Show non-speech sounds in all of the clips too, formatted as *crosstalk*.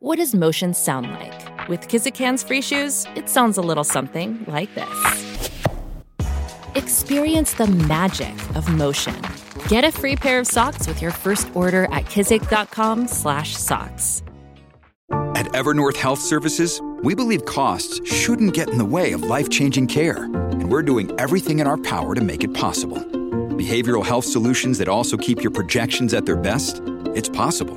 What does motion sound like? With Kizikans free shoes, it sounds a little something like this. Experience the magic of motion. Get a free pair of socks with your first order at kizik.com/socks. At Evernorth Health Services, we believe costs shouldn't get in the way of life-changing care, and we're doing everything in our power to make it possible. Behavioral health solutions that also keep your projections at their best? It's possible.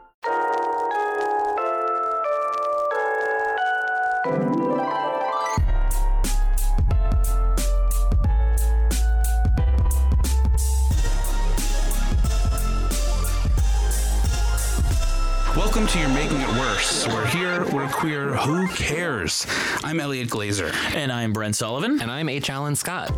to You're Making It Worse. We're here, we're queer, who cares? I'm Elliot Glazer. And I'm Brent Sullivan. And I'm H. Alan Scott.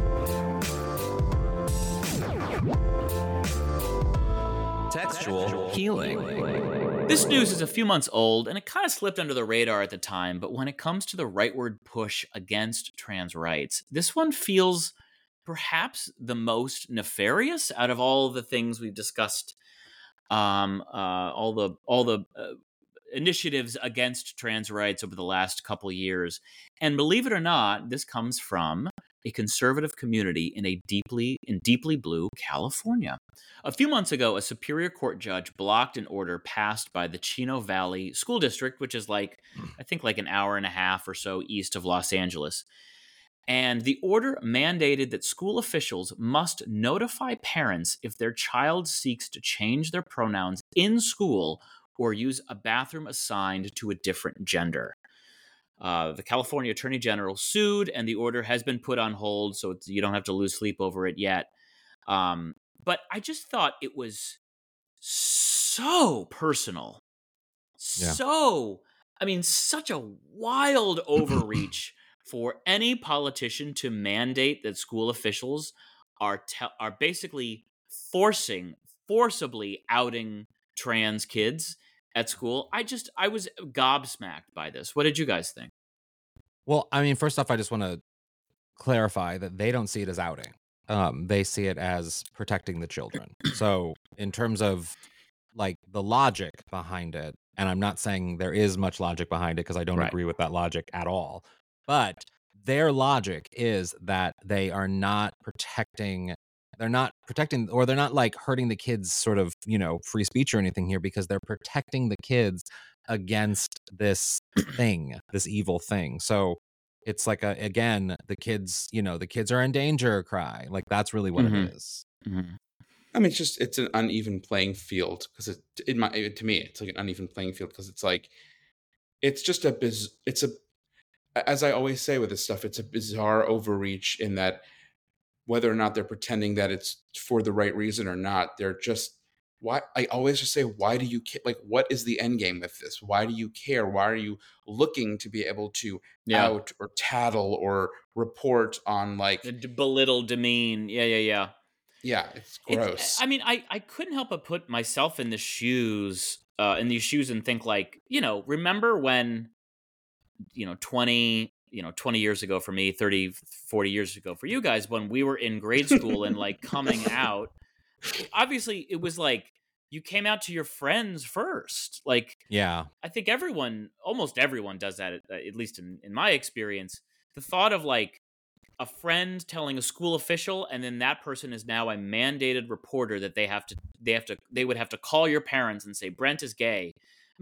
Textual healing. This news is a few months old and it kind of slipped under the radar at the time, but when it comes to the rightward push against trans rights, this one feels perhaps the most nefarious out of all the things we've discussed um, uh, all the all the uh, initiatives against trans rights over the last couple years. And believe it or not, this comes from a conservative community in a deeply in deeply blue California. A few months ago, a Superior Court judge blocked an order passed by the Chino Valley School District, which is like I think like an hour and a half or so east of Los Angeles. And the order mandated that school officials must notify parents if their child seeks to change their pronouns in school or use a bathroom assigned to a different gender. Uh, the California Attorney General sued, and the order has been put on hold, so you don't have to lose sleep over it yet. Um, but I just thought it was so personal. Yeah. So, I mean, such a wild *clears throat* overreach for any politician to mandate that school officials are te- are basically forcing forcibly outing trans kids at school. I just I was gobsmacked by this. What did you guys think? Well, I mean, first off, I just want to clarify that they don't see it as outing. Um, they see it as protecting the children. so, in terms of like the logic behind it, and I'm not saying there is much logic behind it because I don't right. agree with that logic at all. But their logic is that they are not protecting they're not protecting or they're not like hurting the kids sort of you know free speech or anything here because they're protecting the kids against this thing this evil thing so it's like a again the kids you know the kids are in danger cry like that's really what mm-hmm. it is. Mm-hmm. i mean it's just it's an uneven playing field because it in my to me it's like an uneven playing field because it's like it's just a biz it's a as I always say with this stuff, it's a bizarre overreach in that whether or not they're pretending that it's for the right reason or not, they're just why I always just say, why do you care? Like, what is the end game with this? Why do you care? Why are you looking to be able to yeah. out or tattle or report on like belittle, demean? Yeah, yeah, yeah. Yeah, it's gross. It's, I mean, I I couldn't help but put myself in the shoes, uh, in these shoes, and think like, you know, remember when you know 20 you know 20 years ago for me 30 40 years ago for you guys when we were in grade school and like coming *laughs* out obviously it was like you came out to your friends first like yeah. I think everyone almost everyone does that at, at least in, in my experience the thought of like a friend telling a school official and then that person is now a mandated reporter that they have to they have to they would have to call your parents and say brent is gay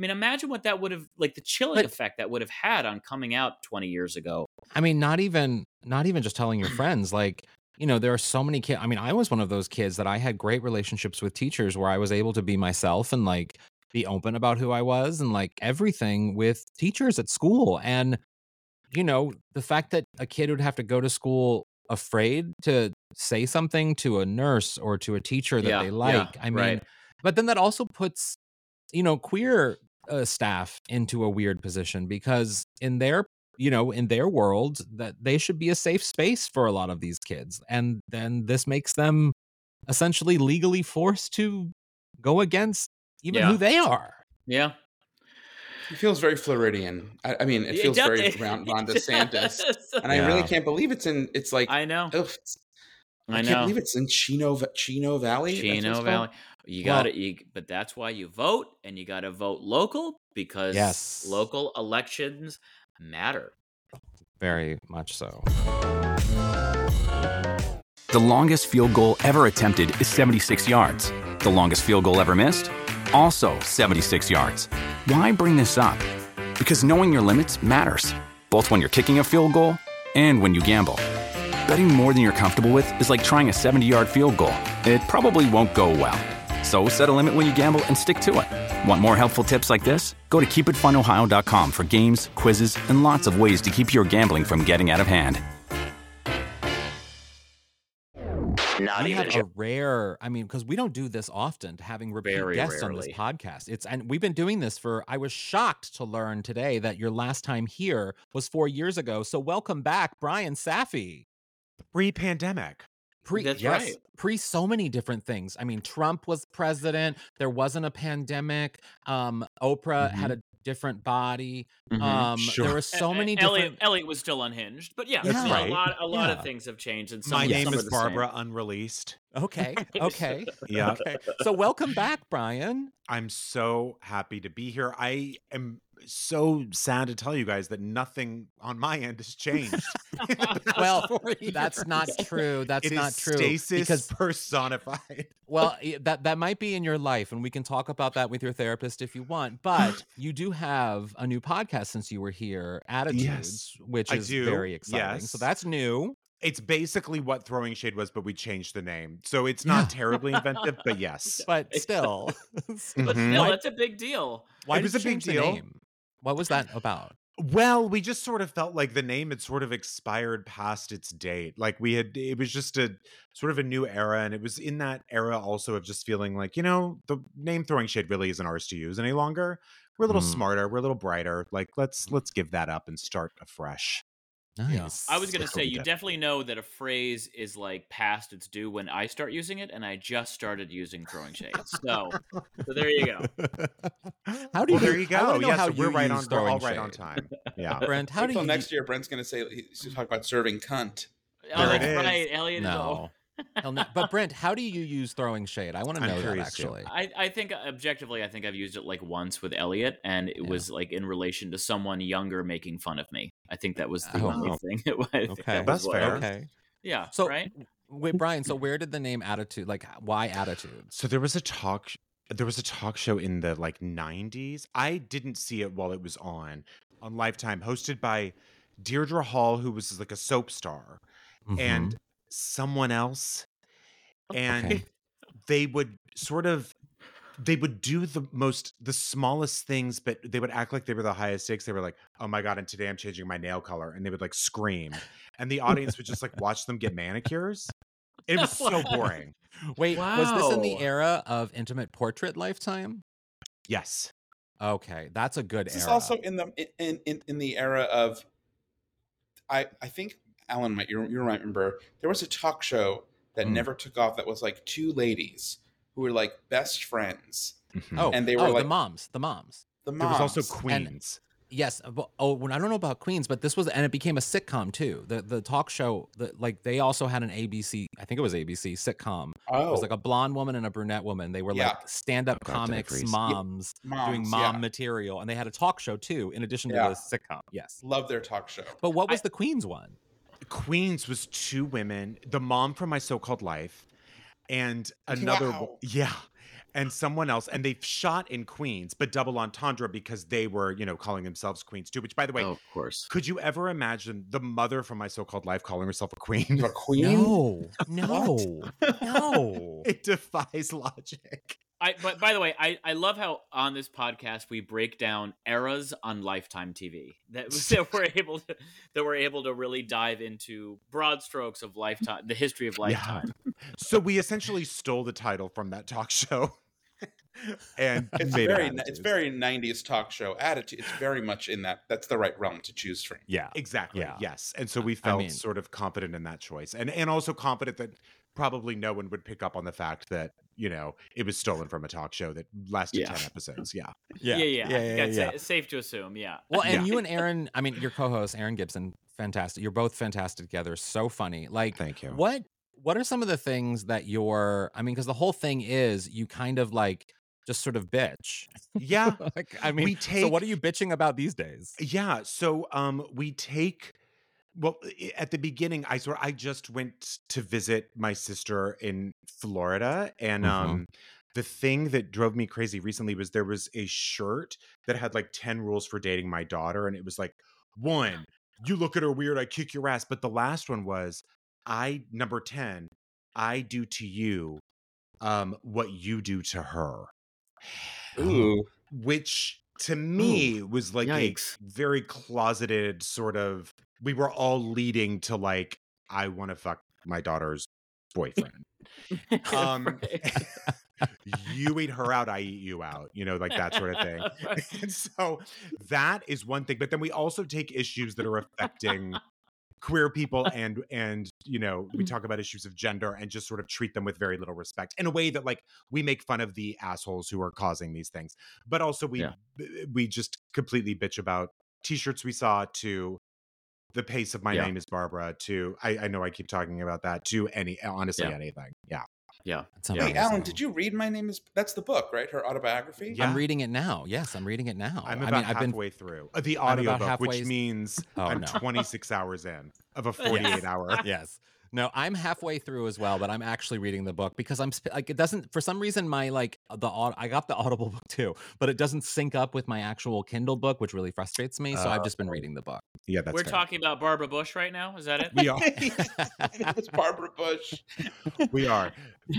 mean, imagine what that would have like the chilling but, effect that would have had on coming out 20 years ago. I mean, not even not even just telling your *clears throat* friends like you know, there are so many kids. I mean, I was one of those kids that I had great relationships with teachers where I was able to be myself and like be open about who I was and like everything with teachers at school. And, you know, the fact that a kid would have to go to school afraid to say something to a nurse or to a teacher that yeah, they like. Yeah, I mean, right. but then that also puts you know, queer uh, staff into a weird position because in their you know in their world that they should be a safe space for a lot of these kids and then this makes them essentially legally forced to go against even yeah. who they are Yeah. He feels very Floridian. I, I mean, it feels does- very Ron, *laughs* Ron DeSantis, does. and I really can't believe it's in. It's like I know. ugh, it's- I, I can't believe it's in Chino Va- Chino Valley. That's what it's Chino called? Valley. You got to, you, but that's why you vote, and you got to vote local because Yes. local elections matter. Very much so. The longest field goal ever attempted is 76 yards. The longest field goal ever missed? Also 76 yards. Why bring this up? Because knowing your limits matters, both when you're kicking a field goal and when you gamble. Betting more than you're comfortable with is like trying a 70 yard field goal. It probably won't go well. So set a limit when you gamble and stick to it. Want more helpful tips like this? Go to keepitfunohio.com for games, quizzes, and lots of ways to keep your gambling from getting out of hand. Not we even have a rare i mean because we don't do this often to having repeat Very guests on this podcast it's and we've been doing this for i was shocked to learn today that your last time here was four years ago so welcome back Bryan Safi Pre-pandemic. Pre That's yes, right. pre so many different things i mean trump was president there wasn't a pandemic um oprah had a different body Mhm. um Sure. there were so many different Elliot, Elliot was still unhinged, but yeah, That's I right. a lot, a lot Yeah. of things have changed, and some, My name are is the same. Barbara Unreleased. okay *laughs* okay Yeah. okay so welcome back Bryan I'm so happy to be here. I am so sad to tell you guys that nothing on my end has changed. *laughs* in the past Well, that's not true that's It is not true stasis because personified. Well, that that might be in your life, and we can talk about that with your therapist if you want. *gasps* But you do have a new podcast since you were here, Attitudes, Yes, which is very exciting. So that's new. It's basically what Throwing Shade was, but we changed the name. So it's not Yeah. terribly inventive, but yes. *laughs* But still, *laughs* But still, mm-hmm. Why- that's a big deal. why It did was you a big change the deal. What was that about? Well, we just sort of felt like the name had sort of expired past its date. Like we had, it was just a sort of a new era. And it was in that era also of just feeling like, you know, the name Throwing Shade really isn't ours to use any longer. We're a little Mm. smarter. We're a little brighter. Like let's, let's give that up and start afresh. Nice. I was gonna say you did. definitely know that a phrase is like past its due when I start using it, and I just started using throwing shades. So, so there you go. *laughs* How do Well, you? there you I go. know Yeah, how so we're right on. We're all throwing right on time. Yeah. *laughs* Brent, how do Until you? next year, Brent's going to say he's going to talk about serving cunt. Oh, There it that's is. right, Elliot. is all- No. Hell no. But Brent, how do you use throwing shade? I want to know that actually. I, I think uh, objectively, I think I've used it like once with Elliot, and it Yeah. was like in relation to someone younger making fun of me. I think that was the Oh. only thing. *laughs* It was, Okay. that That's what it fair. was. Okay. Yeah. So right. wait, Bryan. So where did the name attitude? Like, why attitude? So there was a talk there was a talk show in the like 90s. I didn't see it while it was on on Lifetime hosted by Deirdre Hall who was like a soap star and mm-hmm. Someone else and Okay. they would sort of they would do the most the smallest things but they would act like they were the highest stakes they were like oh my god and today i'm changing my nail color and they would like scream and the audience would just like watch them get manicures it was so *laughs* boring Wait, was this in the era of intimate portrait lifetime? yes Okay, that's a good This era. is also in the in, in in the era of I I think Alan might you, you might remember there was a talk show that Mm. never took off that was like two ladies who were like best friends. Mhm. oh, and they were oh, the moms, the moms. The moms. there was also moms. queens Yes. uh, but- Oh, when I don't know about Queens, but this was, and it became a sitcom too. The the talk show, the, like they also had an ABC, I think it was ABC sitcom. Oh, It was like a blonde woman and a brunette woman. They were Yeah. like stand up Shout out to the comics, Freeze. Yeah. moms, doing mom yeah. material, and they had a talk show too, in addition to the sitcom. Yes. Love their talk show. But what was I- the Queens one? Queens was two women, the mom from My So-Called Life, and another wo- Wow. yeah, and someone else, and they've shot in Queens, but double entendre because they were, you know, calling themselves queens too. Which, by the way, oh, of course. could you ever imagine the mother from My So-Called Life calling herself a queen? A queen? *laughs* *laughs* No, no, no. *laughs* it defies logic. I but by the way, I, I love how on this podcast we break down eras on Lifetime TV. That, that we're *laughs* able to that we're able to really dive into broad strokes of Lifetime, the history of Lifetime. So we essentially stole the title from that talk show, *laughs* and It's made it very it's very 90s talk show attitude. It's very much in that that's the right realm to choose from. Yeah. Exactly. Yeah. Yes. And so we I felt mean- sort of confident in that choice. And and also confident that probably no one would pick up on the fact that, you know it was stolen from a talk show that lasted Yeah. 10 episodes yeah Yeah, yeah. I think yeah, that's yeah. sa- safe to assume. Yeah. Well, and Yeah. you and Erin, I mean, your co-host Erin Gibson, fantastic. You're both fantastic together. So funny. Like, thank you what what are some of the things that you're? I mean, because the whole thing is you kind of like just sort of bitch. yeah *laughs* like, I mean, We so what are take- you bitching about these days? Yeah. So um we take well at the beginning I sort I just went to visit my sister in Florida and Mhm. um the thing that drove me crazy recently was there was a shirt that had like 10 rules for dating my daughter and it was like one you look at her weird I kick your ass but the last one was I number 10 I do to you um what you do to her Ooh. which to me was like yikes. a very closeted sort of we were all leading to like i want to fuck my daughter's boyfriend. *laughs* Um *laughs* you eat her out i eat you out you know like that sort of thing. *laughs* And so that is one thing but then we also take issues that are affecting queer people and and you know we talk about issues of gender and just sort of treat them with very little respect in a way that like we make fun of the assholes who are causing these things. But also we Yeah. we just completely bitch about t-shirts we saw to the pace of my Yeah. name is Barbra to I, I know i keep talking about that to any honestly Yeah. anything yeah yeah. It's Yeah. Wait. Alan, did you read My Name Is? That's the book, right? Her autobiography. Yeah. I'm reading it now. Yes, I'm reading it now. i'm I about mean, I've been halfway through Uh, the I'm about audiobook which means Oh, i'm no. 26 hours in of a *laughs* 48 hour yes. No, I'm halfway through as well, but I'm actually reading the book because I'm like it doesn't for some reason my like the I got the *laughs* Audible book too, but it doesn't sync up with my actual Kindle book, which really frustrates me. So I've uh, just been reading the book. yeah that's We're fair. talking about Barbara Bush right now. Is that it? we are *laughs* it's Barbara Bush. we are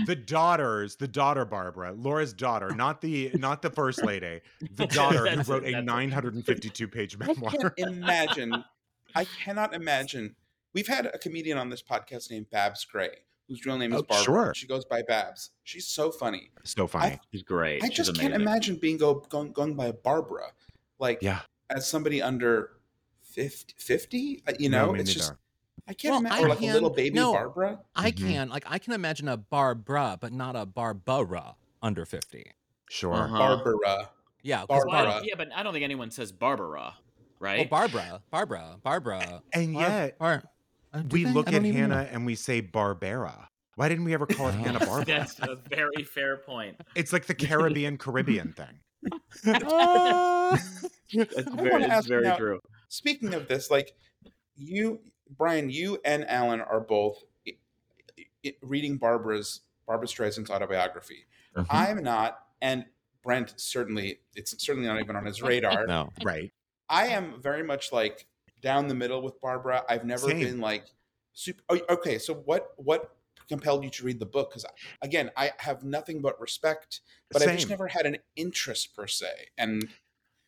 the daughters the daughter barbara laura's daughter not the not the first lady the *laughs* daughter who That's it, wrote a 952 page I memoir can't imagine. I cannot imagine. We've had a comedian on this podcast named Babs Gray, whose real name is Oh, Barbara. sure. She goes by Babs. She's so funny. so funny She's great. I She's just can't imagine being go going, going by Barbara, like yeah as somebody under 50. 50? Uh, You know, me it's neither. just I can't Well, imagine. I Or like can- a little baby no. Barbara. I Mhm. can like I can imagine a Barbara, but not a Barbara under 50. sure Uh-huh. Barbara. Yeah, Barbara. don't- yeah, but I don't think anyone says Barbara, right? Oh, Barbara, Barbara, Barbara. and Bar- yet Bar- uh, we they? look at don't know. hannah and we say barbara why didn't we ever call it hannah *laughs* barbara That's a very fair point. it's like the *laughs* caribbean caribbean thing *laughs* That's very, wanna it's very now- true. Speaking of this, like you, Bryan, you and Alan are both i- i- reading Barbara's Barbra Streisand's autobiography. Mhm. I'm not, and Brent certainly, it's certainly not even on his radar. No. right I am very much like down the middle with Barbara. I've never Same. been like super. Oh, okay, so what what compelled you to read the book? Because again, I have nothing but respect, but I've just never had an interest per se. And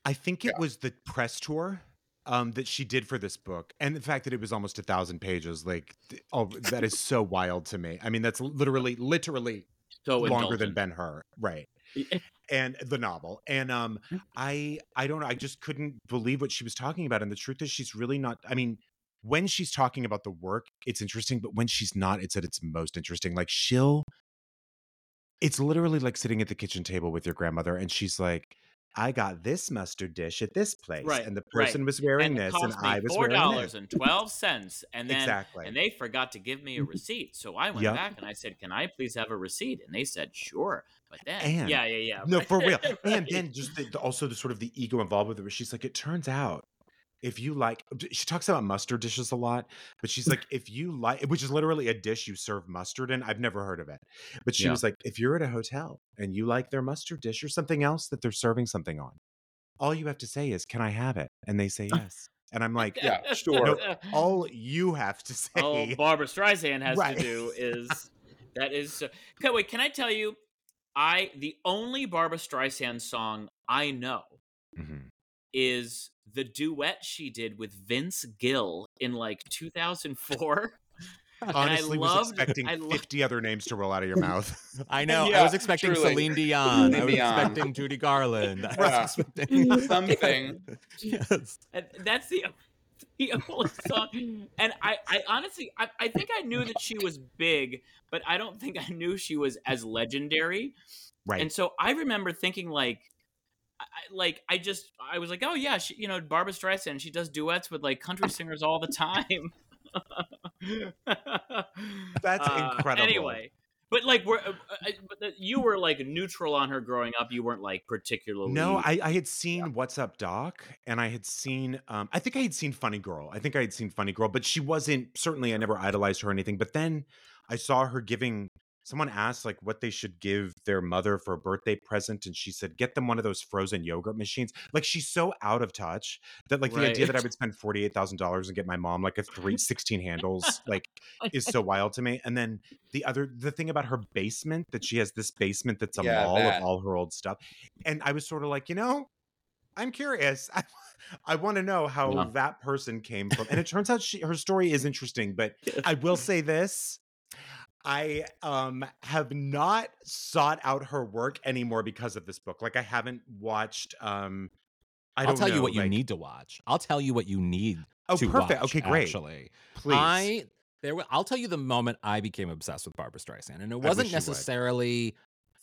I think it Yeah. was the press tour um, that she did for this book, and the fact that it was almost a thousand pages. Like, oh, that is so wild to me. I mean, that's literally, literally So longer than. Ben Hur, right? And the novel, and um, I, I don't know. I just couldn't believe what she was talking about. And the truth is, she's really not. I mean, when she's talking about the work, it's interesting, but when she's not, it's at its most interesting. Like she'll, it's literally like sitting at the kitchen table with your grandmother, and she's like. I got this mustard dish at this place, Right, and the right. person was wearing and this, and I was four wearing dollars this. and twelve cents, and then exactly. and they forgot to give me a receipt. So I went Yep. back and I said, "Can I please have a receipt?" And they said, "Sure." But then, And- yeah, yeah, yeah. no, for real. *laughs* And then just the, the- also the sort of the ego involved with it, where she's like, it turns out if you like, she talks about mustard dishes a lot, but she's like, if you like, which is literally a dish you serve mustard in. I've never heard of it, but she Yeah. was like, if you're at a hotel and you like their mustard dish or something else that they're serving something on, all you have to say is, "Can I have it?" And they say *laughs* yes, and I'm like, Yeah, sure. all you have to *laughs* say. all Barbra Streisand has Right. to do is that is. So, okay, wait. Can I tell you? I the only Barbra Streisand song I know Mhm. is the duet she did with Vince Gill in like 2004. *laughs* Honestly, was loved- expecting I lo- 50 other names to roll out of your *laughs* mouth. I know. I was expecting truly. Celine Dion. I was Dion. expecting Judy Garland. I was expecting *laughs* Something. yes. And that's the the only song. And I, I honestly, I, I think I knew that she was big, but I don't think I knew she was as legendary. Right. And so I remember thinking like, I, like I just I was like, oh yeah, she, you know, Barbra Streisand. She does duets with like country singers all the time. *laughs* That's Uh, incredible. Anyway, but like, we're, uh, uh, but you were like neutral on her growing up. You weren't like particularly. No, I, I had seen What's Up Doc, and I had seen, um, I think I had seen Funny Girl. I think I had seen Funny Girl, but she wasn't, certainly I never idolized her or anything. But then I saw her giving, someone asked like what they should give their mother for a birthday present, and she said, get them one of those frozen yogurt machines. Like she's so out of touch that like the idea that I would spend $48,000 and get my mom like a 316 handles, like *laughs* is so wild to me. And then the other, the thing about her basement, that she has this basement that's a Yeah, mall that. of all her old stuff. And I was sort of like, you know, I'm curious. *laughs* I, I want to know how Yeah. that person came from. And it turns out she her story is interesting, but *laughs* I will say this. I um have not sought out her work anymore because of this book. Like I haven't watched um I I'll don't tell you know, what you need to watch. I'll tell you what you need Oh, to perfect. watch, Okay, great. Actually, Please. I there. I'll tell you the moment I became obsessed with Barbra Streisand, and it wasn't necessarily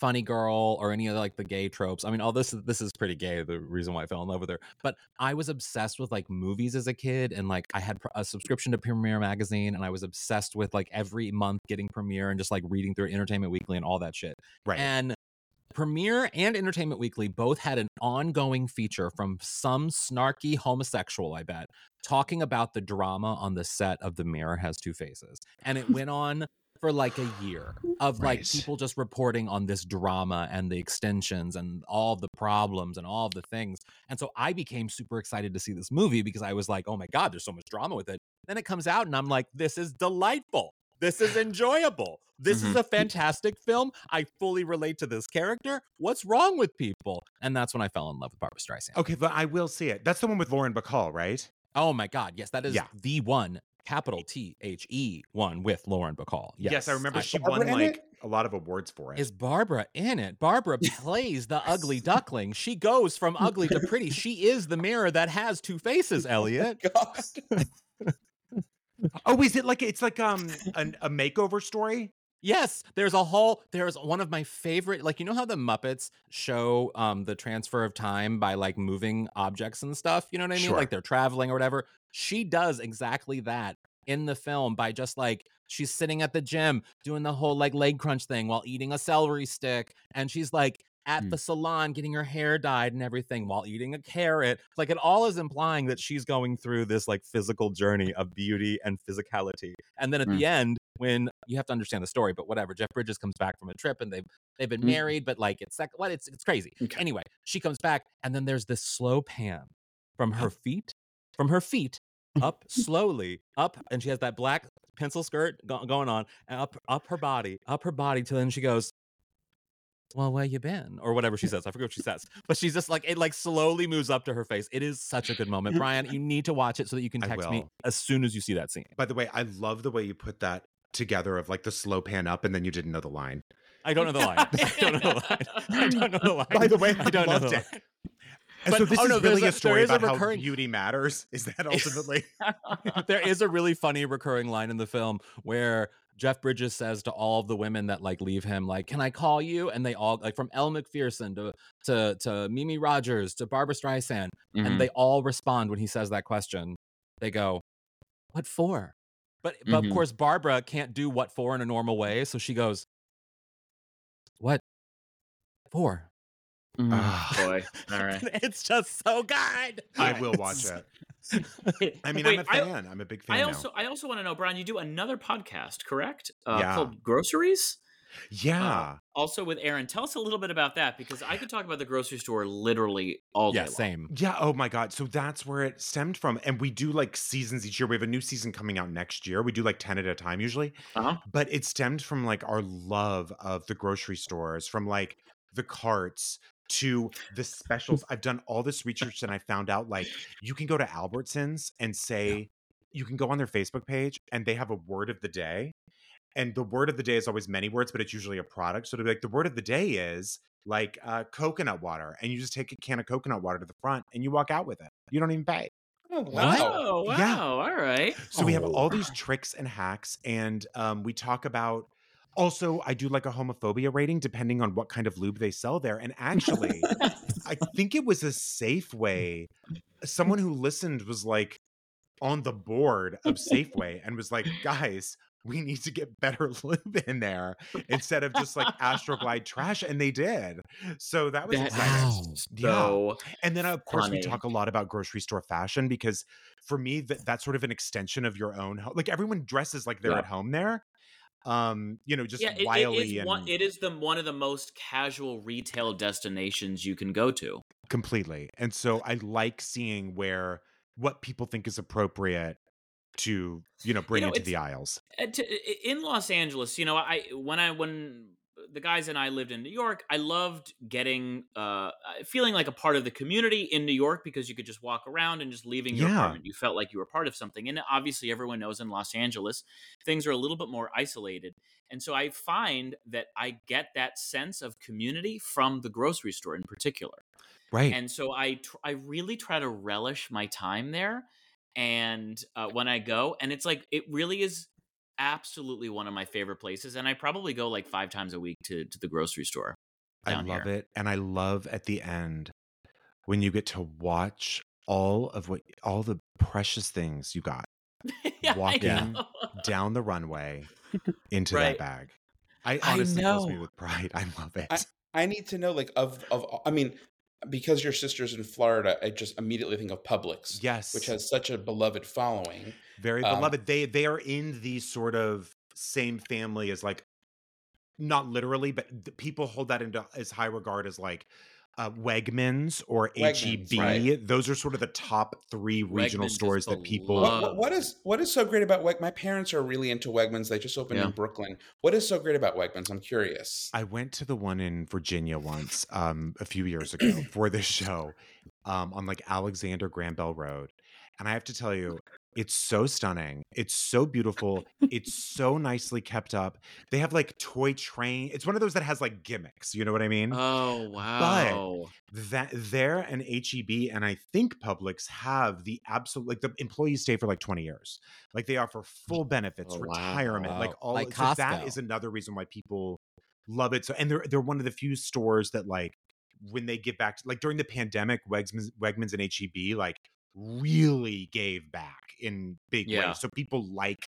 funny girl or any of like the gay tropes. I mean, all this this is pretty gay. The reason why I fell in love with her, but I was obsessed with like movies as a kid, and like I had a subscription to Premiere magazine, and I was obsessed with like every month getting Premiere and just like reading through Entertainment Weekly and all that shit. right. And Premiere and Entertainment Weekly both had an ongoing feature from some snarky homosexual, I bet, talking about the drama on the set of The Mirror Has Two Faces. And it *laughs* went on for like a year of like people just reporting on this drama and the extensions and all the problems and all the things. And so I became super excited to see this movie because I was like, oh my God, there's so much drama with it. Then it comes out and I'm like, this is delightful. This is enjoyable. This is mm-hmm. a fantastic film. I fully relate to this character. What's wrong with people? And that's when I fell in love with Barbra Streisand. okay, but I will see it. That's the one with Lauren Bacall, right? Oh my God. Yes, that is Yeah. the one, capital T H E one with Lauren Bacall. Yes, I remember she Barbara won like it? a lot of awards for it. Is Barbara in it? Barbara plays the ugly *laughs* duckling. She goes from ugly to pretty. She is the mirror that has two faces, *laughs* Elliot. *laughs* Oh, is it like it's like um an, a makeover story? Yes, there's a whole there's one of my favorite like you know how the Muppets show um the transfer of time by like moving objects and stuff, you know what I mean? Sure. Like they're traveling or whatever. She does exactly that in the film by just like she's sitting at the gym doing the whole like leg crunch thing while eating a celery stick and she's like at Hmm. the salon getting her hair dyed and everything while eating a carrot. Like it all is implying that she's going through this like physical journey of beauty and physicality. And then at Hmm. the end, when you have to understand the story, but whatever, Jeff Bridges comes back from a trip and they've they've been Hmm. married, but like it's like what it's it's crazy. Okay. Anyway, she comes back and then there's this slow pan from her feet, from her feet up slowly up, and she has that black pencil skirt go- going on and up up her body, up her body till then she goes. Well, where you been? Or whatever she says. I forget what she says. But she's just like it like slowly moves up to her face. It is such a good moment. *laughs* Bryan, you need to watch it so that you can text me as soon as you see that scene. By the way, I love the way you put that together of like the slow pan up and then you didn't know the line. I don't know the line. *laughs* I don't know the line. I don't know the line. By the way, I don't know the it. line. But- so this oh, is no, there's really a- a, story there is a about how beauty matters. *laughs* Is that *laughs* ultimately? there is a really funny recurring line in the film where Jeff Bridges says to all of the women that like leave him, like, "Can I call you?" And they all like from Elle Macpherson to to to Mimi Rogers to Barbra Streisand, Mhm. and they all respond when he says that question. They go, "What for?" But but Mhm. of course Barbara can't do what for in a normal way, so she goes, "What for?" Mhm. Ah. *laughs* boy. All right. it's just so good. I will *laughs* watch it. I mean, Wait, I'm a fan. I'm a big fan I now. also I also want to know, Bryan. You do another podcast, correct? Uh, Yeah. Called Groceries. Yeah. Uh, also with Erin. Tell us a little bit about that because I could talk about the grocery store literally all day. Yeah, long. same. Yeah. Oh my God. So that's where it stemmed from. And we do like seasons each year. We have a new season coming out next year. We do like 10 at a time usually. Uh-huh. But it stemmed from like our love of the grocery stores, from like the carts to the specials. *laughs* I've done all this research and I found out like you can go to Albertsons and say, you can go on their Facebook page and they have a word of the day. And the word of the day is always many words, but it's usually a product. So to be like, the word of the day is like uh, coconut water. And you just take a can of coconut water to the front and you walk out with it. You don't even pay. Oh, wow. Oh, wow. Yeah. All right. So we have Oh. all these tricks and hacks, and um, we talk about. Also, I do like a homophobia rating depending on what kind of lube they sell there. And actually, I *laughs* think it was a Safeway. Someone who listened was like on the board of Safeway and was like, guys, we need to get better *laughs* lube in there instead of just like Astroglide trash. And they did. So that was That- exciting. Wow. So And then, of course, we talk a lot about grocery store fashion because for me, that, that's sort of an extension of your own home. Like everyone dresses like they're Yeah. at home there. Um, you know, just yeah, it, it wily is and one. It is the one of the most casual retail destinations you can go to. completely. And so I like seeing where what people think is appropriate to, you know, bring know, into the aisles. Uh, to, in Los Angeles, you know, I when I when the guys and I lived in New York, I loved getting uh feeling like a part of the community in New York because you could just walk around and just leaving your Yeah. apartment, you felt like you were part of something. And obviously, everyone knows in Los Angeles, things are a little bit more isolated. And so I find that I get that sense of community from the grocery store in particular Right. and so I tr- I really try to relish my time there, and uh, when I go, and it's like it really is absolutely one of my favorite places, and I probably go like five times a week to to the grocery store. I love here. it. And I love at the end when you get to watch all of what all the precious things you got *laughs* yeah, Walking down the runway *laughs* into Right. that bag. I I honestly fills me with pride. *laughs* I love it. I, I need to know, like, of of. I mean, because your sister's in Florida, I just immediately think of Publix, yes. which has such a beloved following. very um, beloved. They they are in the sort of same family as like not literally, but people hold that into as high regard as like uh, Wegmans or Wegmans, HEB. right. Those are sort of the top three regional Wegmans stores that people. What, what, what is what is so great about Weg? My parents are really into Wegmans. They just opened Yeah. in Brooklyn. What is so great about Wegmans? I'm curious. I went to the one in Virginia once, um, a few years ago *clears throat* for this show, um, on like Alexander Graham Bell Road, and I have to tell you, it's so stunning. It's so beautiful. it's so nicely kept up. They have like toy train. It's one of those that has like gimmicks. You know what I mean? Oh wow! But that there and HEB and I think Publix have the absolute like the employees stay for like 20 years. Like they offer full benefits, Oh, wow. retirement, like all Like so that is another reason why people love it. So and they're they're one of the few stores that like when they get back to, like during the pandemic, Wegmans Wegmans and HEB like really gave back in big Yeah. ways. So people like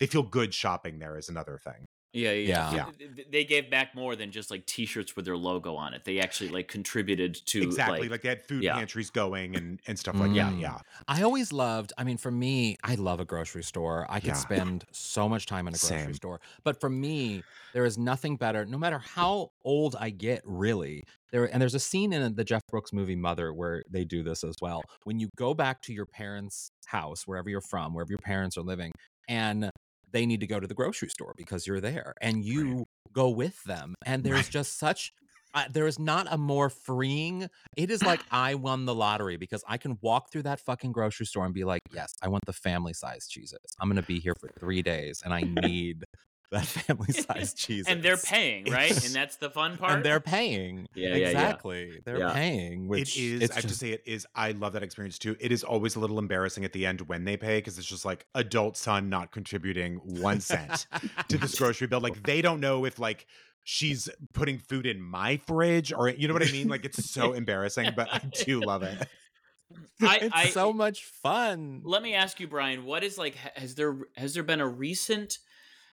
they feel good shopping there is another thing. Yeah, yeah, Yeah. Th- th- They gave back more than just like T-shirts with their logo on it. They actually like contributed to exactly. Like, they had food yeah. pantries going and and stuff like that. Mm. Yeah. I always loved, I mean, for me, I love a grocery store. I could Yeah. spend so much time in a grocery Same. store. But for me, there is nothing better, no matter how old I get, really. There and there's a scene in the Jeff Brooks movie Mother where they do this as well. When you go back to your parents' house, wherever you're from, wherever your parents are living, and they need to go to the grocery store because you're there and you go with them. And there's Right. just such uh, there is not a more freeing. It is like *sighs* I won the lottery because I can walk through that fucking grocery store and be like, yes, I want the family size cheeses. I'm gonna be here for three days and I *laughs* need that family size *laughs* cheese. and they're paying, right? And *laughs* that's the fun part. and they're paying. Yeah, yeah, yeah. exactly. They're Yeah. paying. Which it is. It's I have to just- say, it is. I love that experience too. It is always a little embarrassing at the end when they pay because it's just like adult son not contributing one cent *laughs* to this grocery bill. Like they don't know if like she's putting food in my fridge or you know what I mean. Like it's so embarrassing, but I do love it. I, it's I, so much fun. Let me ask you, Bryan. What is like? Has there has there been a recent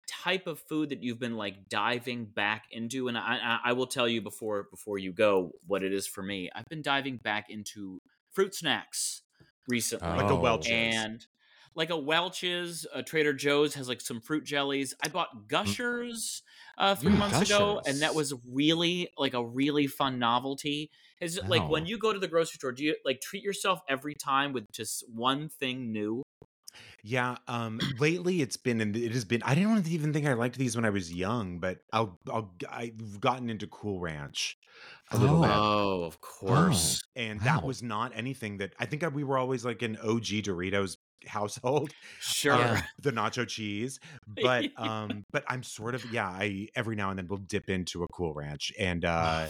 type of food that you've been like diving back into? And I, I, I will tell you before before you go what it is for me. I've been diving back into fruit snacks recently, Like a Oh. Welch's. and like a Welch's, a Trader Joe's has like some fruit jellies. I bought Gushers uh, three Mm, months ago, and that was really like a really fun novelty. Is it like when Oh. you go to the grocery store, do you like treat yourself every time with just one thing new? Yeah. Um. lately, it's been and it has been. I didn't even think I liked these when I was young, but I'll. I'll. I've gotten into Cool Ranch a little bit. Oh, of course. and Wow. that was not anything that I think we were always like an OG Doritos *laughs* household. Sure. uh, the nacho cheese, but *laughs* um, but I'm sort of yeah. I every now and then we'll dip into a Cool Ranch, and uh,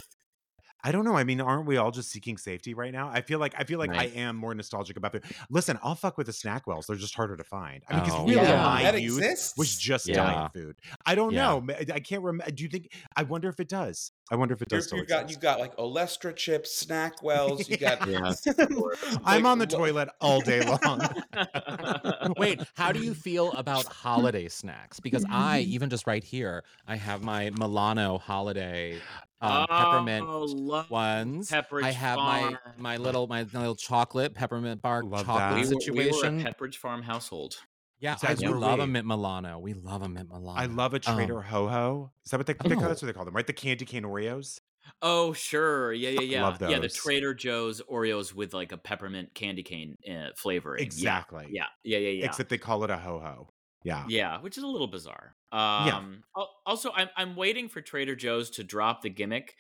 I don't know. I mean, aren't we all just seeking safety right now? I feel like I feel like Right. I am more nostalgic about food. Listen, I'll fuck with the SnackWells. They're just harder to find. I mean, because Oh, really, yeah. my That youth exists? was just Yeah. diet food. I don't Yeah. know. I can't remember. Do you think? I wonder if it does. I wonder if it does you've got you exist. got like Olestra chips, SnackWells. You got *laughs* Yeah. *laughs* I'm like, on the lo- toilet all day long. *laughs* Wait, how do you feel about holiday snacks? Because I, even just right here, I have my Milano holiday um, peppermint Oh, love ones. I have my Farm. my little my little chocolate peppermint bar Love chocolate that. we were, we were a. Pepperidge Farm household. yeah, So I as we love a we. mint Milano. We love a mint Milano. I love a Um, Trader Ho Ho. Is that what they, they call? Oh. That's what they call them, right? The candy cane Oreos. Oh, sure. Yeah, yeah, yeah. Love those. Yeah, the. Trader Joe's Oreos with like a peppermint candy cane uh, flavoring. Yeah, Exactly. Yeah, yeah, yeah, yeah. Except they call it a ho ho. Yeah. Yeah, which is a little bizarre. Yeah. Um, al- Also, I'm I'm waiting for Trader Joe's to drop the gimmick,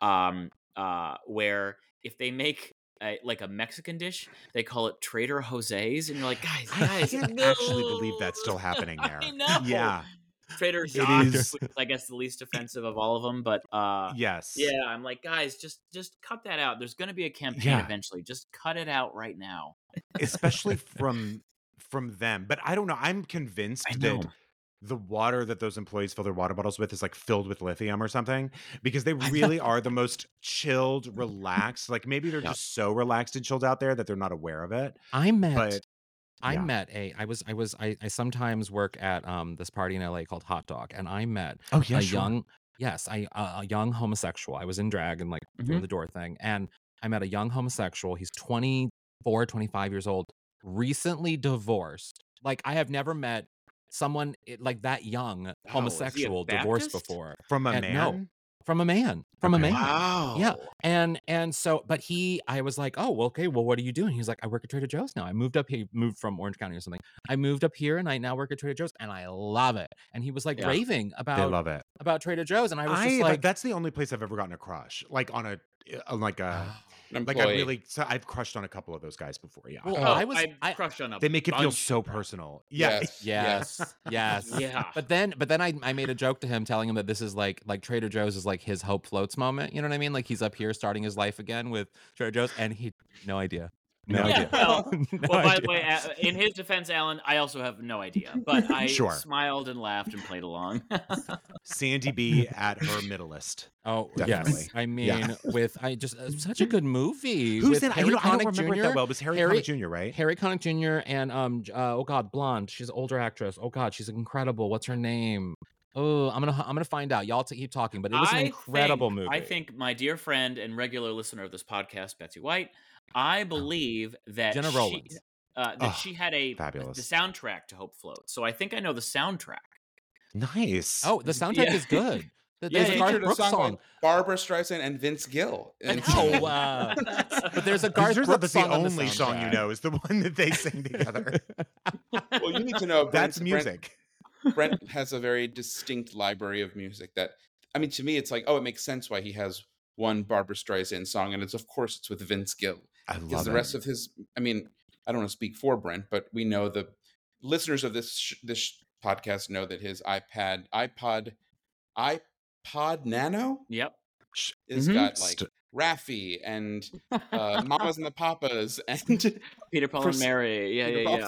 um, uh, where if they make a, like a Mexican dish, they call it Trader Jose's, and you're like, guys, I guys, can't actually believe that's still happening *laughs* there. I. Yeah. Trader Joe's, is- which is, I guess, the least *laughs* offensive of all of them, but uh, Yes. yeah, I'm like, guys, just just cut that out. There's going to be a campaign Yeah. eventually. Just cut it out right now. Especially from from them. But I don't know. I'm convinced I that the water that those employees fill their water bottles with is like filled with lithium or something because they really are the most chilled, relaxed. Like maybe they're *laughs* Yeah. just so relaxed and chilled out there that they're not aware of it. I met But I yeah. met a I was I was I, I sometimes work at um this party in LA called Hot Dog and I met oh yeah, a young yes I uh, a young homosexual I was in drag and like Mhm. the door thing and I met a young homosexual he's 24 25 years old recently divorced like I have never met someone like that young oh, homosexual divorced before from a and man. no. from a man from a man Wow. Yeah. and and so but he i was like oh well, okay well what are you doing he's like i work at trader joe's now i moved up he moved from orange county or something i moved up here and i now work at trader joe's and i love it and he was like Yeah. raving They about love it. about trader joe's and i was I, just like that's the only place I've ever gotten a crush. Like on a uh, on like a oh. An like I employee. really so I've crushed on a couple of those guys before. Yeah. Well, Oh, I was- I, I- crushed on them. they make it feel so personal. Yeah. Yes. *laughs* yes yes Yeah. but then but then I, I made a joke to him telling him that this is like like trader joe's is like his hope floats moment you know what i mean like he's up here starting his life again with trader joe's and he no idea no No Yeah, idea well, *laughs* No well, by the way, uh, in his defense, Alan, I also have no idea, but *laughs* I Sure. smiled and laughed and played along. *laughs* Sandy B at her middleist. Oh Definitely. yes, I mean Yeah. with I just uh, such a good movie. Who's with in? I, Harry you know, I don't Connick remember it Jr. that well. It was Harry, Harry- Connick Jr. Right? Harry Connick Jr. and um uh, oh god, blonde. She's an older actress. Oh god, she's incredible. What's her name? Oh, I'm gonna I'm gonna find out. Y'all to keep talking, but it was an I incredible think, movie. I think my dear friend and regular listener of this podcast, Betsy White, I believe that Jenna she, Rollins. uh, that Oh, she had a fabulous. the soundtrack to Hope Float. So I think I know the soundtrack. Nice. Oh, the soundtrack Yeah. is good. The, Yeah, there's yeah, a Garth featured a Brooks song, song. by Barbra Streisand and Vince Gill. And No, uh, but there's a Garth Garth Brooks Brooks the song on the only song you know is the *laughs* one that they sing together. well, you need to know *laughs* That's Brent- Brent- music. Brent *laughs* has a very distinct library of music that I mean to me it's like oh it makes sense why he has one Barbra Streisand song and it's of course it's with Vince Gill I because love the it. rest of his I mean I don't want to speak for Brent but we know the listeners of this sh- this podcast know that his iPad iPod iPod Nano Yep. has Mhm. got like St- Raffi and uh, *laughs* Mamas and the Papas *laughs* and Peter Paul and Mary. Yeah, Peter yeah, Paul.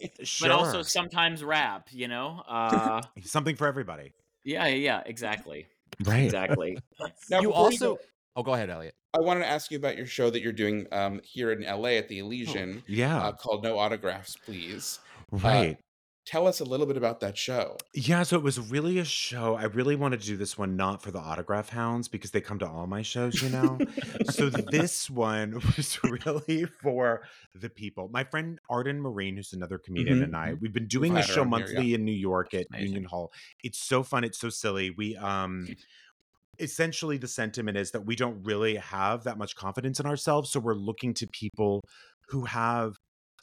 yeah. Sure. *laughs* But also sometimes rap. You know. Uh, something for everybody. yeah, yeah, yeah. Exactly. Right. Exactly. now, You before also go- Oh, go ahead, Elliot. I wanted to ask you about your show that you're doing um, here in LA at the Elysian. Yeah. uh, called No Autographs, Please. right. Tell us a little bit about that show. Yeah, so it was really a show. I really wanted to do this one not for the autograph hounds because they come to all my shows, you know. so *laughs* this one *laughs* was really for the people. My friend Arden Myrin, who's another comedian, Mhm, and I, we've been doing a show on here, monthly in New York at. Union Hall. It's so fun. It's so silly. We um essentially the sentiment is that we don't really have that much confidence in ourselves so we're looking to people who have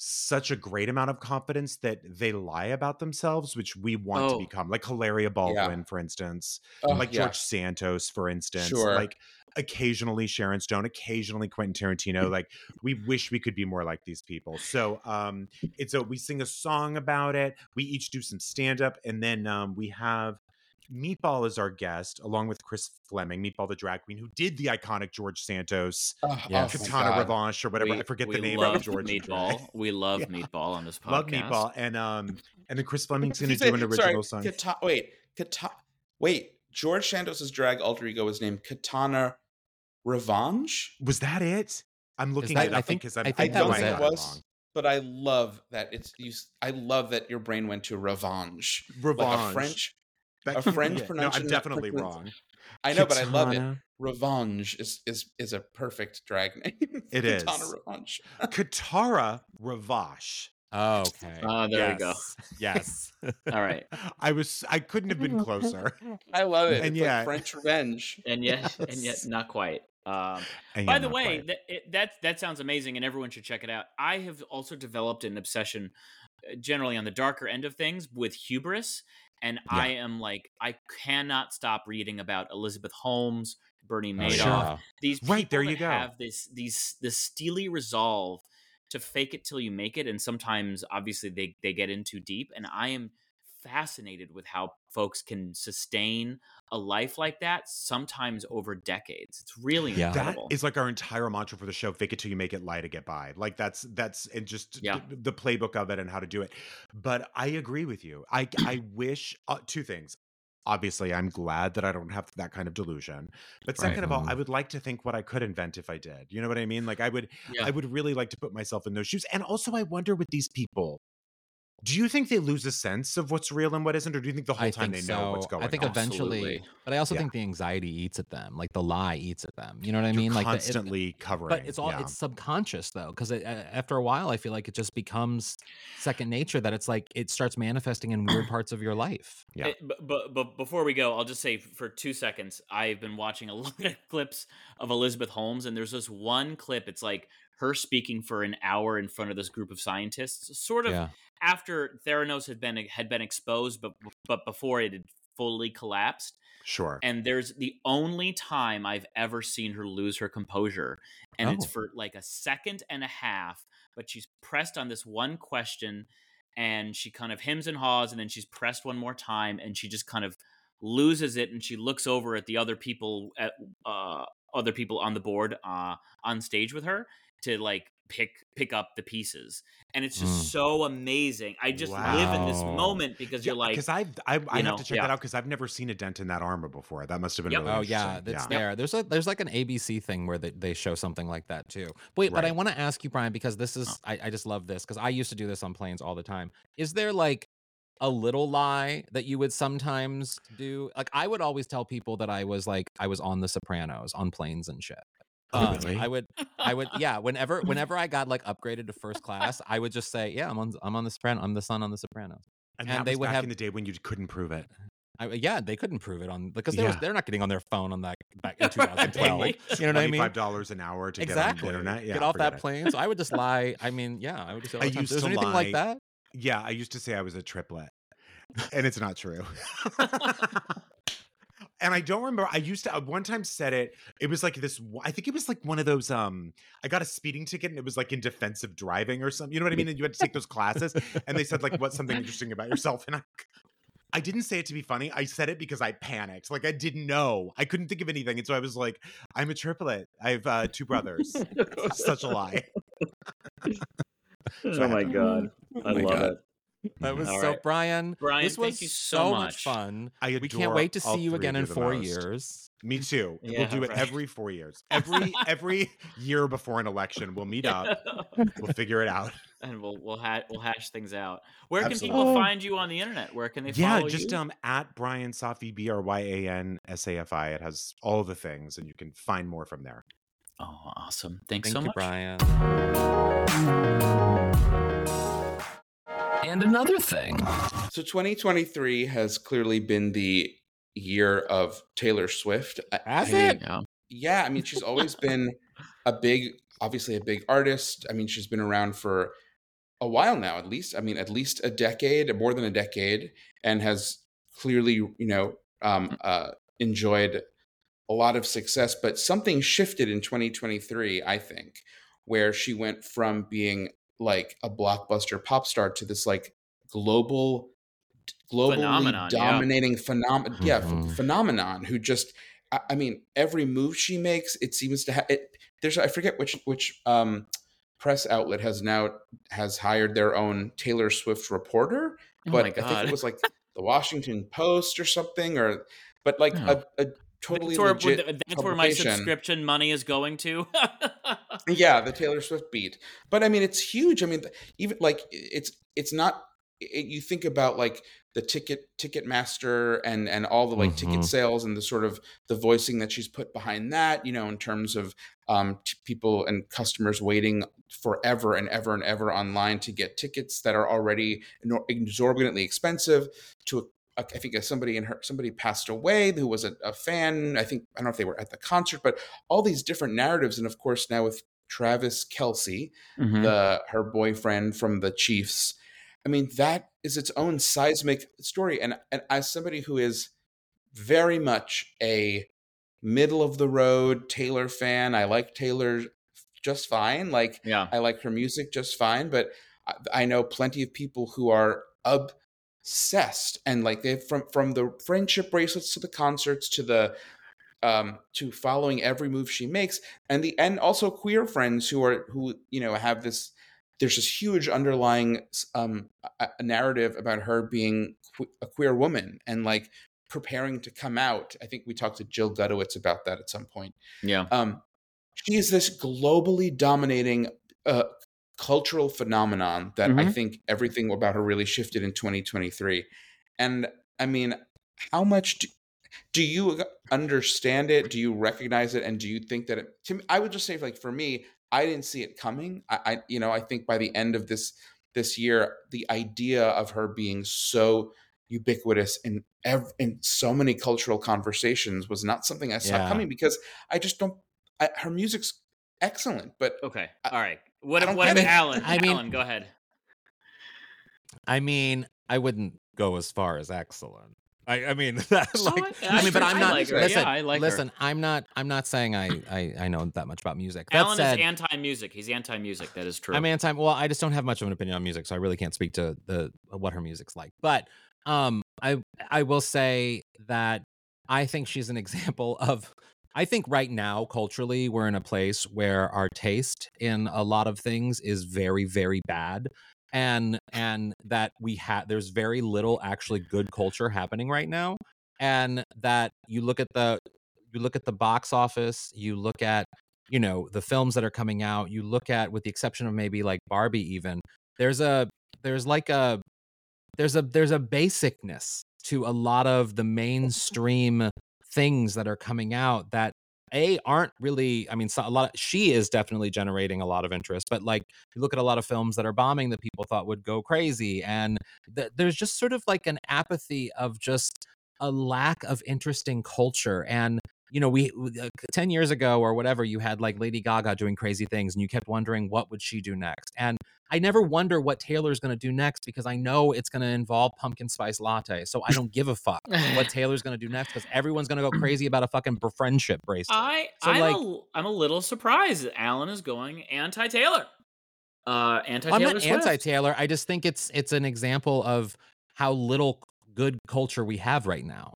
such a great amount of confidence that they lie about themselves which we want to Oh. become like hilaria baldwin for instance Oh, like yeah. george santos for instance Sure. like occasionally sharon stone occasionally quentin tarantino like we wish we could be more like these people so um it's a we sing a song about it we each do some stand up and then um we have Meatball is our guest, along with Chris Fleming, Meatball the drag queen, who did the iconic George Santos Oh, Yes. oh Katana God. Revanche or whatever. We- I forget the name love of George Meatball. *laughs* We love Yeah. Meatball on this podcast. Love Meatball, and um, *laughs* and then Chris Fleming's going to Did do an original sorry, song. Kata- wait, Kata- wait. George Santos's drag alter ego is named Katana Revanche. Was that it? I'm looking that- it I up think- because I'm, I think I that don't was think it. it was, but I love that it's. You, s- I love that your brain went to Revanche, like a French. That- a French Yeah, No, pronunciation I'm definitely pronounce- wrong. I know, but I love it. Katana- Revenge is is is a perfect drag name. *laughs* It Katana is. Revenge. Katara Ravash. Oh, okay. Ah, there we go. Yes. *laughs* All right. *laughs* I was I couldn't have been closer. I love it. And it's yeah. like French revenge. And yet, and yet, not quite. Um, And By yeah, the way, quite. that, it, that that sounds amazing, and everyone should check it out. I have also developed an obsession, uh, generally on the darker end of things, with hubris, and I am like, I cannot stop reading about Elizabeth Holmes, Bernie Oh, Madoff. yeah. These Right, there you go. have this these this steely resolve to fake it till you make it, and sometimes obviously they they get in too deep, and I am fascinated with how folks can sustain a life like that sometimes over decades. It's really Yeah. that incredible. is like our entire mantra for the show fake it till you make it lie to get by. Like that's that's and just Yeah. the, the playbook of it and how to do it. But i agree with you. I i wish uh, two things. Obviously i'm glad that i don't have that kind of delusion. But Right. second of all i would like to think what i could invent if i did. You know what i mean? Like i would Yeah. i would really like to put myself in those shoes. And also i wonder with these people do you think they lose a sense of what's real and what isn't or do you think the whole I time think they know what's going on? I think on eventually, Absolutely. but I also Yeah. think the anxiety eats at them, like the lie eats at them. You know what I You're mean? Like the- it- constantly covering but it's all yeah. it's subconscious though, because after a while, I feel like it just becomes second nature. That it's like it starts manifesting in weird *clears throat* parts of your life. Yeah. But, but but before we go, I'll just say for two seconds, I've been watching a *laughs* lot of clips of Elizabeth Holmes, and there's this one clip. It's like her speaking for an hour in front of this group of scientists, sort of Yeah. after Theranos had been had been exposed, but but before it had fully collapsed. sure And there's the only time I've ever seen her lose her composure, and it's Oh. for like a second and a half. But she's pressed on this one question, and she kind of hems and haws, and then she's pressed one more time, and she just kind of loses it, and she looks over at the other people at uh, other people on the board uh, on stage with her to like pick pick up the pieces, and it's just Mm. so amazing. I just live in this moment because you're like, because I've I, I have know, to check yeah. that out because I've never seen a dent in that armor before. That must have been Yep. really Oh yeah, interesting. that's there. There's a there's like an ABC thing where they, they show something like that too. Wait, but I want to ask you, Bryan, because this is I, I just love this because I used to do this on planes all the time. Is there like a little lie that you would sometimes do? Like I would always tell people that I was like I was on The Sopranos on planes and shit. Oh, Um, really? I would I would yeah. Whenever *laughs* whenever I got like upgraded to first class, I would just say yeah I'm on I'm on the Sopranos. I'm the son on the Sopranos. and, and they would have- in the day when you couldn't prove it. I, yeah, they couldn't prove it on because they Yeah. they're not getting on their phone on that back in 2012. *laughs* Right. You know what I mean? Five dollars an hour to exactly. get on the internet. Yeah, get off that it. plane. So I would just *laughs* lie. I mean, yeah, I would just say I time. used There's to anything like that? Yeah, I used to say I was a triplet, and it's not true. And I don't remember. I used to I one time said it. It was like this. I think it was like one of those. Um, I got a speeding ticket, and it was like in defensive driving or something. You know what I mean? And you had to take those classes, and they said like, "What's something *laughs* interesting about yourself?" And I. I didn't say it to be funny. I said it because I panicked. Like I didn't know. I couldn't think of anything, and so I was like, "I'm a triplet. I have uh, two brothers." *laughs* Such a lie. *laughs* oh my god, I my love God. it. That was All so right. Bryan. Bryan, this was thank you so much much. fun. I We can't wait to see you again of in four most. years. Me too. Yeah, we'll do it every four years. Every *laughs* every year before an election, we'll meet up. We'll *laughs* figure it out. and we'll we'll ha- we'll hash things out. Where can people find you on the internet? Where can they find you? Yeah, follow just you? um at Bryan Safi B R Y A N S A F I. It has all the things, and you can find more from there. oh, awesome! Thanks Thank so you, much. Bryan. And another thing. So 2023 has clearly been the year of Taylor Swift. Has I mean, it? Yeah. yeah, I mean, she's always been *laughs* a big, obviously a big artist. I mean, she's been around for a while now, at least. I mean, at least a decade, more than a decade, and has clearly, you know, um, uh, enjoyed a lot of success. But something shifted in 2023, I think, where she went from being like a blockbuster pop star to this like global globally Phenomenon, yeah. dominating phenom- yeah, ph- Mhm. phenomenon who just I, I mean every move she makes it seems to have it there's I forget which which um press outlet has now has hired their own Taylor Swift reporter Oh but my I think it was like *laughs* the Washington Post or something or but like Oh. a, a totally that's where, legit that's where my subscription money is going to. *laughs* Yeah, the Taylor Swift beat. But I mean, it's huge. I mean, even like it's it's not. It, you think about like the ticket Ticketmaster and and all the like Mhm. ticket sales and the sort of the voicing that she's put behind that. You know, in terms of um, t- people and customers waiting forever and ever and ever online to get tickets that are already exorbitantly expensive. To I think as somebody in her somebody passed away who was a, a fan. I think I don't know if they were at the concert, but all these different narratives, and of course now with Travis Kelce, Mhm. the her boyfriend from the Chiefs. I mean, that is its own seismic story. And, and as somebody who is very much a middle of the road Taylor fan, I like Taylor just fine. Like yeah. I like her music just fine, but I, I know plenty of people who are obsessed and like they from from the friendship bracelets to the concerts to the um to following every move she makes and the and also queer friends who are who you know have this there's this huge underlying um a, a narrative about her being que- a queer woman and like preparing to come out i think we talked to jill gutowitz about that at some point Yeah. um, she is this globally dominating uh, cultural phenomenon that I Mhm. think everything about her really shifted in 2023. And I mean, how much do, do you understand it? Do you recognize it? And do you think that it, to me, I would just say like, for me, I didn't see it coming. I, I, you know, I think by the end of this, this year, the idea of her being so ubiquitous in ev- in so many cultural conversations was not something I saw Yeah. coming because I just don't. I, her music's excellent, but Okay. I- All right. What I if what if. Alan? *laughs* I mean- Alan, go ahead. I mean, I wouldn't go as far as excellent. I, I mean, *laughs* that's Oh, like, I- I, mean, but I I'm not. like her. Listen, Yeah, I like her. listen. I'm not. I'm not saying I, I, I know that much about music. That Alan said, is anti-music. He's anti-music. That is true. I'm anti. Well, I just don't have much of an opinion on music, so I really can't speak to the what her music's like. But um, I I will say that I think she's an *laughs* example of. I think right now, culturally, we're in a place where our taste in a lot of things is very, very bad, and and that we have there's very little actually good culture happening right now, and that you look at the you look at the box office, you look at you know the films that are coming out you look at with the exception of maybe like barbie even there's a there's like a there's a there's a basicness to a lot of the mainstream things that are coming out that a aren't really i mean a lot of, she is definitely generating a lot of interest but like you look at a lot of films that are bombing that people thought would go crazy and th- there's just sort of like an apathy of just a lack of interesting culture and you know we w- uh, 10 years ago or whatever you had like lady gaga doing crazy things and you kept wondering what would she do next and i never wonder what taylor's going to do next because i know it's going to involve pumpkin spice latte so i don't give a fuck what *laughs* taylor's going to do next because everyone's going to go crazy about a fucking friendship bracelet I So, I'm, like- a, I'm a little surprised that Alan is going anti-Taylor. Uh, anti i'm Taylor not anti-taylor i just think it's it's an example of how little good culture we have right now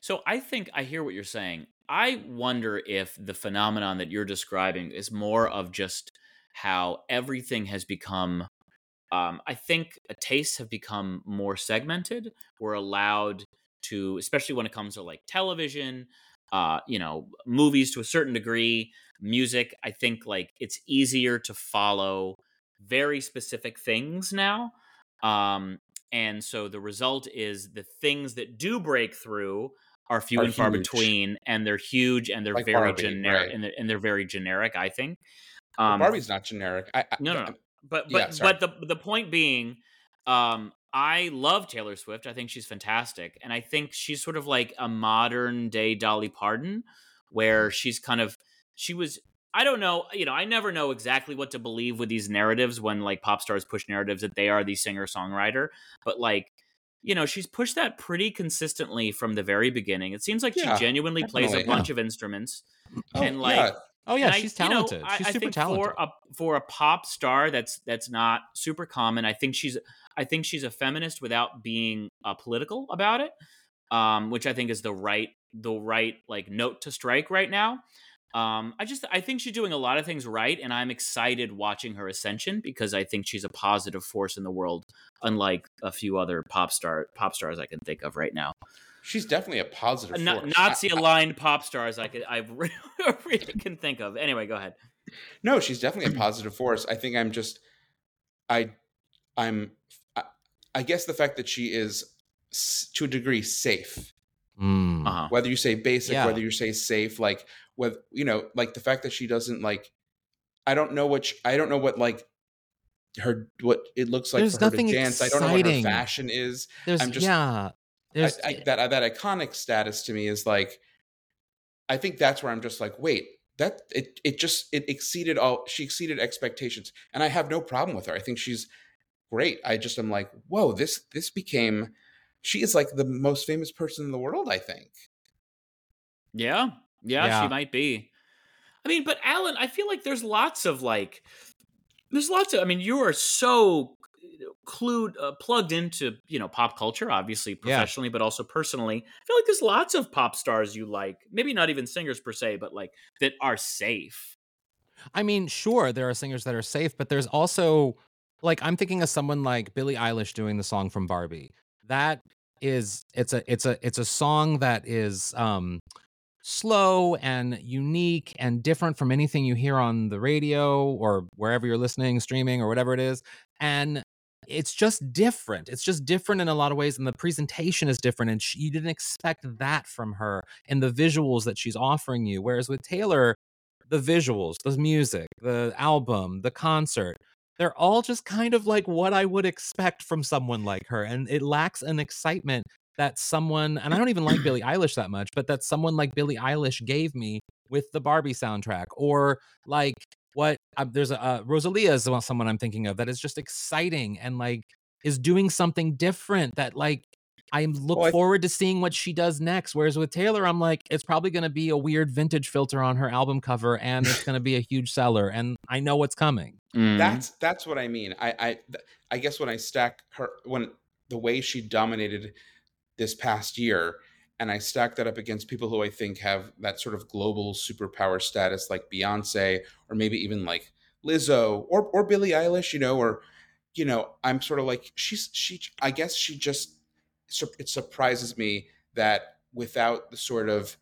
So I think I hear what you're saying. I wonder if the phenomenon that you're describing is more of just how everything has become. Um, I think uh, tastes have become more segmented. We're allowed to, especially when it comes to like television, uh, you know, movies to a certain degree, music. I think like it's easier to follow very specific things now. Um, and so the result is the things that do break through are few Are and far huge. between, and they're huge and they're Like very Barbie, generic, right. and, they're, and they're very generic. I think. Well, Um, Barbie's not generic. I, I, no, no, no. But but sorry. but the the point being, um, I love Taylor Swift. I think she's fantastic, and I think she's sort of like a modern day Dolly Parton, where she's kind of she was. I don't know, you know, I never know exactly what to believe with these narratives when like pop stars push narratives that they are the singer songwriter, but like. You know, she's pushed that pretty consistently from the very beginning. It seems like Yeah, she genuinely plays a definitely. bunch of instruments Oh, and like yeah. Oh yeah, And I- she's you know, talented. I- she's I super think talented. For a for a pop star, that's that's not super common. I think she's I think she's a feminist without being uh, political about it, um, which I think is the right the right like note to strike right now. Um, I just I think she's doing a lot of things right, and I'm excited watching her ascension because I think she's a positive force in the world, unlike a few other pop star pop stars I can think of right now. She's definitely a positive Na- force. Nazi I- I- aligned pop stars I could I *laughs* really, really can think of. Anyway, go ahead. No, she's definitely a positive force. I think I'm just, I, I'm, I, I guess the fact that she is to a degree safe, Mm. Uh-huh. whether you say basic, Yeah. whether you say safe, like whether you know, like the fact that she doesn't like, I don't know what sh I don't know what like her what it looks like There's for her nothing to dance. I don't know what her exciting. fashion is. There's I'm just- yeah. I, There's I, that that iconic status to me is like, I think that's where I'm just like, wait, that it it just it exceeded all she exceeded expectations, and I have no problem with her. I think she's great. I just am like, whoa, this this became, she is like the most famous person in the world. I think. Yeah, yeah, Yeah. she might be. I mean, but Alan, I feel like there's lots of like, there's lots of. I mean, you are so clued, uh, plugged into you know pop culture, obviously professionally, but also personally. I feel like there's lots of pop stars you like. Maybe not even singers per se, but like that are safe. I mean, sure, there are singers that are safe, but there's also like I'm thinking of someone like Billie Eilish doing the song from Barbie. That is it's a it's a it's a song that is um slow and unique and different from anything you hear on the radio or wherever you're listening, streaming or whatever it is. And it's just different. It's just different in a lot of ways, and the presentation is different. And she, you didn't expect that from her, and the visuals that she's offering you. Whereas with Taylor, the visuals, the music, the album, the concert, they're all just kind of like what I would expect from someone like her. And it lacks an excitement that someone, and I don't even like Billie *clears throat* Eilish that much, but that someone like Billie Eilish gave me with the Barbie soundtrack or like what uh, there's a uh, Rosalia is someone I'm thinking of that is just exciting and like is doing something different that like I look Well, I- forward to seeing what she does next. Whereas with Taylor, I'm like, it's probably going to be a weird vintage filter on her album cover, and it's going to be a huge seller, and I know what's coming. Mm. That's that's what I mean. I I th- I guess when I stack her when the way she dominated this past year, and I stack that up against people who I think have that sort of global superpower status, like Beyonce, or maybe even like Lizzo or or Billie Eilish, you know, or you know, I'm sort of like she's she. I guess she just it surprises me that without the sort of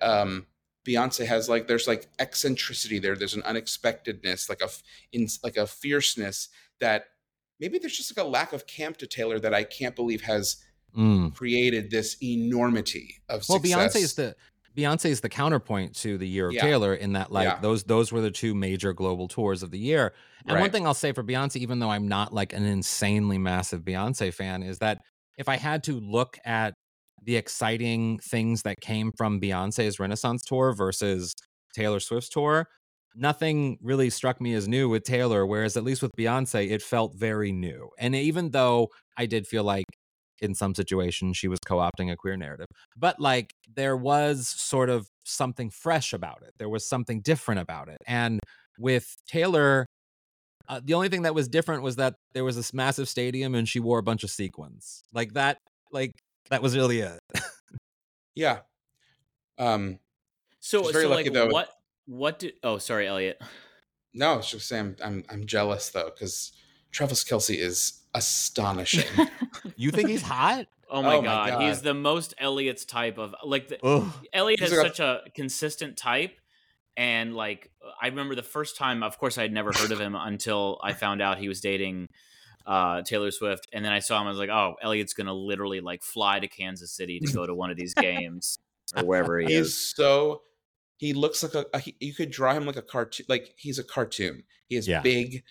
um Beyonce has like there's like eccentricity there. There's an unexpectedness, like a in like a fierceness that maybe there's just like a lack of camp to Taylor that I can't believe has Mm. created this enormity of Well, success. Beyonce is the Beyonce is the counterpoint to the year of Yeah. Taylor in that like Yeah. those those were the two major global tours of the year. And one thing I'll say for Beyonce, even though I'm not like an insanely massive Beyonce fan, is that if I had to look at the exciting things that came from Beyonce's Renaissance tour versus Taylor Swift's tour, nothing really struck me as new with Taylor, whereas at least with Beyonce, it felt very new. And even though I did feel like in some situations she was co-opting a queer narrative but like there was sort of something fresh about it there was something different about it and with taylor uh, the only thing that was different was that there was this massive stadium and she wore a bunch of sequins like that like that was really it yeah. Um, so very so lucky, like though. what what did oh sorry Elliot no, it's just saying I'm I'm, I'm jealous though because Travis Kelce is astonishing. *laughs* you think he's hot oh my, Oh my god. he's the most Elliot's type of like the, Ugh. Elliot He's has like such a consistent type. And like, I remember the first time, of course, I had never heard of him until I found out he was dating uh, Taylor Swift. And then I saw him, I was like, oh, Elliot's going to literally like fly to Kansas City to go to one of these games *laughs* or wherever he he's is. so he looks like a, a he, you could draw him like a cartoon like he's a cartoon he is Yeah. big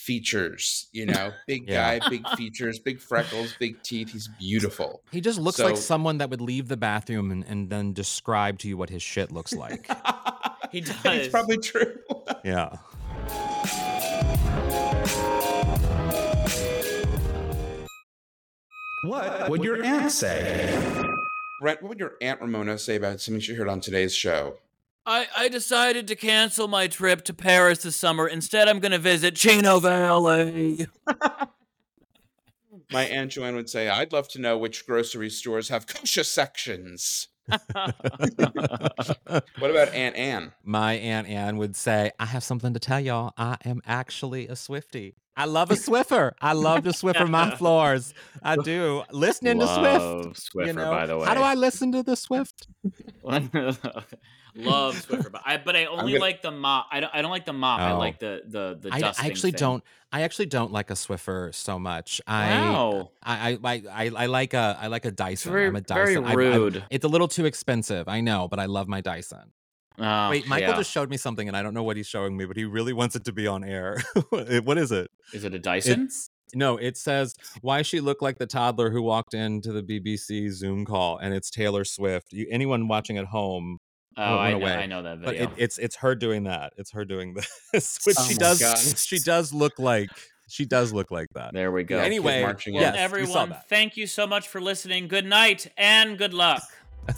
features you *laughs* know big Yeah. guy big features big freckles big teeth he's beautiful he just looks like someone that would leave the bathroom and, and then describe to you what his shit looks like He *laughs* does. it's probably true *laughs* yeah What would your aunt say? Brett, what would your aunt ramona say about something she heard on today's show I, I decided to cancel my trip to Paris this summer. Instead, I'm going to visit Chino Valley. *laughs* My Aunt Joanne would say, I'd love to know which grocery stores have kosher sections. *laughs* What about Aunt Anne? My Aunt Anne would say, I have something to tell y'all. I am actually a Swiftie. I love a Swiffer. I love to Swiffer my *laughs* floors. I do. Listening to Swift. Love Swiffer, you know, by the way. How do I listen to the Swift? *laughs* Love Swiffer, but I but I *laughs* only gonna- like the mop. I don't I don't like the mop. I Oh. like the the the I, I actually thing. don't. I actually don't like a Swiffer so much. I, Wow. I, I, I, I, I like a, I like a Dyson. very- I'm a very Dyson. I- I- rude. it's a little too expensive. I know, but I love my Dyson. Oh, Wait, Michael yeah. just showed me something, and I don't know what he's showing me, but he really wants it to be on air. *laughs* what is it? Is it a Dyson? It's no, it says why she looked like the toddler who walked into the BBC Zoom call, and it's Taylor Swift. You, anyone watching at home, oh, I know. I know that but video. it, it's it's her doing that. It's her doing *laughs* this, which Oh she does. God. She does look like she does look like that. there we go. Yeah, Anyway, marching well, yes, everyone, that. thank you so much for listening. Good night and good luck. *laughs*